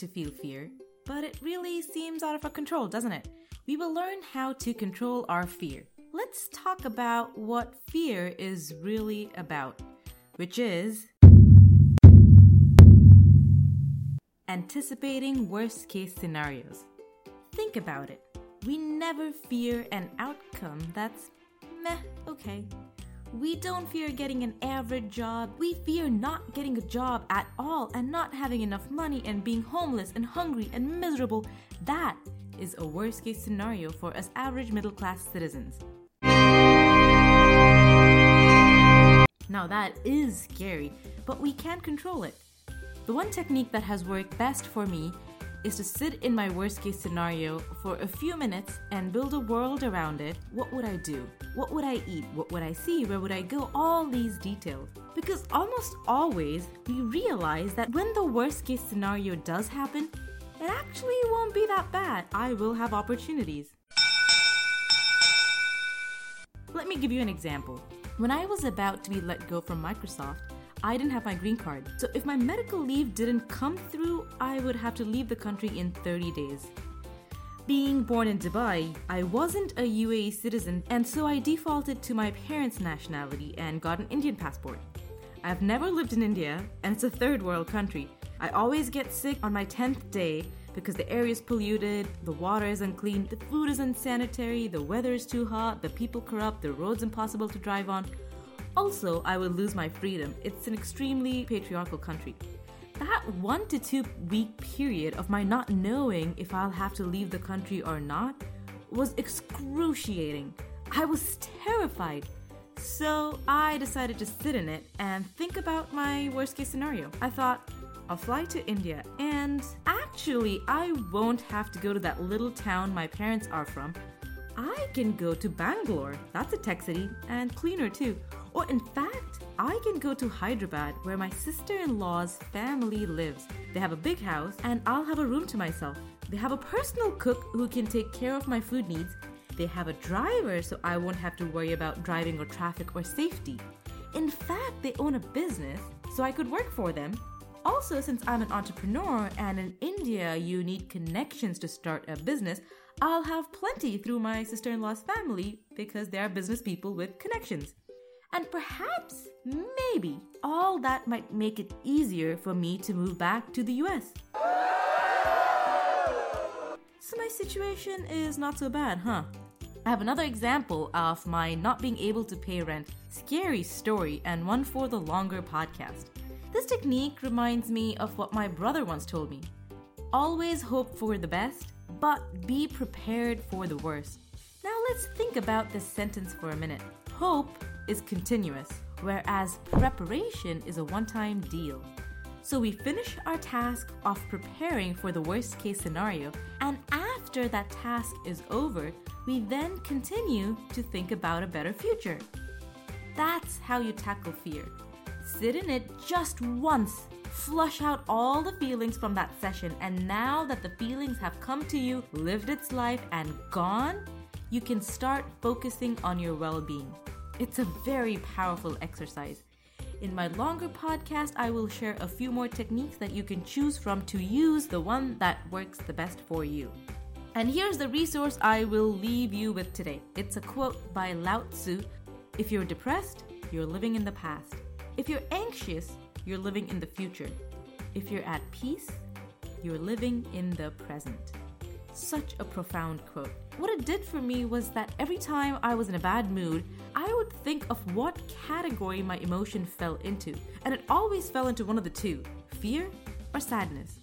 to feel fear, but it really seems out of our control, doesn't it? We will learn how to control our fear. Let's talk about what fear is really about, which is anticipating worst case scenarios. Think about it. We never fear an outcome that's meh, okay. We don't fear getting an average job. We fear not getting a job at all and not having enough money and being homeless and hungry and miserable. That is a worst case scenario for us average middle class citizens. Now, that is scary, but we can't control it. The one technique that has worked best for me is to sit in my worst case scenario for a few minutes and build a world around it. What would I do? What would I eat? What would I see? Where would I go? All these details. Because almost always we realize that when the worst case scenario does happen, it actually won't be that bad. I will have opportunities. Let me give you an example. When I was about to be let go from Microsoft, I didn't have my green card. So if my medical leave didn't come through, I would have to leave the country in 30 days. Being born in Dubai, I wasn't a UAE citizen, and so I defaulted to my parents' nationality and got an Indian passport. I've never lived in India, and it's a third world country. I always get sick on my 10th day because the air is polluted, the water is unclean, the food is unsanitary, the weather is too hot, the people corrupt, the roads impossible to drive on. Also, I would lose my freedom. It's an extremely patriarchal country. That one to two week period of my not knowing if I'll have to leave the country or not was excruciating. I was terrified. So I decided to sit in it and think about my worst case scenario. I thought, I'll fly to India, and actually, I won't have to go to that little town my parents are from. I can go to Bangalore, that's a tech city, and cleaner too. Or in fact, I can go to Hyderabad where my sister in law's family lives. They have a big house and I'll have a room to myself. They have a personal cook who can take care of my food needs. They have a driver so I won't have to worry about driving or traffic or safety. In fact, they own a business so I could work for them. Also, since I'm an entrepreneur and in India you need connections to start a business, I'll have plenty through my sister in law's family because they are business people with connections. And perhaps, maybe, all that might make it easier for me to move back to the US. So my situation is not so bad, huh? I have another example of my not being able to pay rent. Scary story, and one for the longer podcast. This technique reminds me of what my brother once told me. Always hope for the best, but be prepared for the worst. Now let's think about this sentence for a minute. Hope is continuous, whereas preparation is a one time deal. So we finish our task of preparing for the worst case scenario, and after that task is over, we then continue to think about a better future. That's how you tackle fear. Sit in it just once, flush out all the feelings from that session, and now that the feelings have come to you, lived its life, and gone, you can start focusing on your well being. It's a very powerful exercise. In my longer podcast, I will share a few more techniques that you can choose from to use the one that works the best for you. And here's the resource I will leave you with today. It's a quote by Lao Tzu If you're depressed, you're living in the past. If you're anxious, you're living in the future. If you're at peace, you're living in the present. Such a profound quote. What it did for me was that every time I was in a bad mood, think of what category my emotion fell into, and it always fell into one of the two fear or sadness.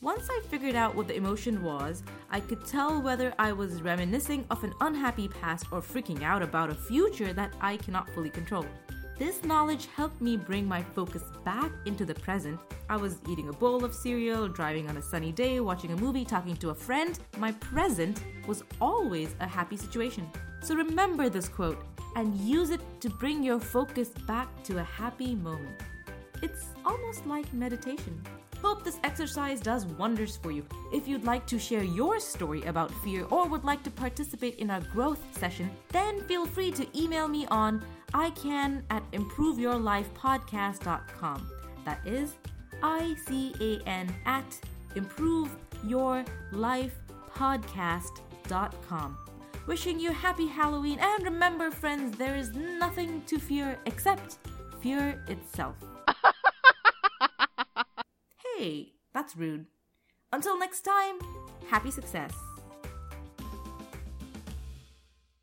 Once I figured out what the emotion was, I could tell whether I was reminiscing of an unhappy past or freaking out about a future that I cannot fully control. This knowledge helped me bring my focus back into the present. I was eating a bowl of cereal, driving on a sunny day, watching a movie, talking to a friend. My present was always a happy situation. So remember this quote and use it to bring your focus back to a happy moment. It's almost like meditation. Hope this exercise does wonders for you. If you'd like to share your story about fear or would like to participate in our growth session, then feel free to email me on ican at improveyourlifepodcast.com. That is I C A N at improveyourlifepodcast.com. Wishing you happy Halloween, and remember, friends, there is nothing to fear except fear itself. hey, that's rude. Until next time, happy success.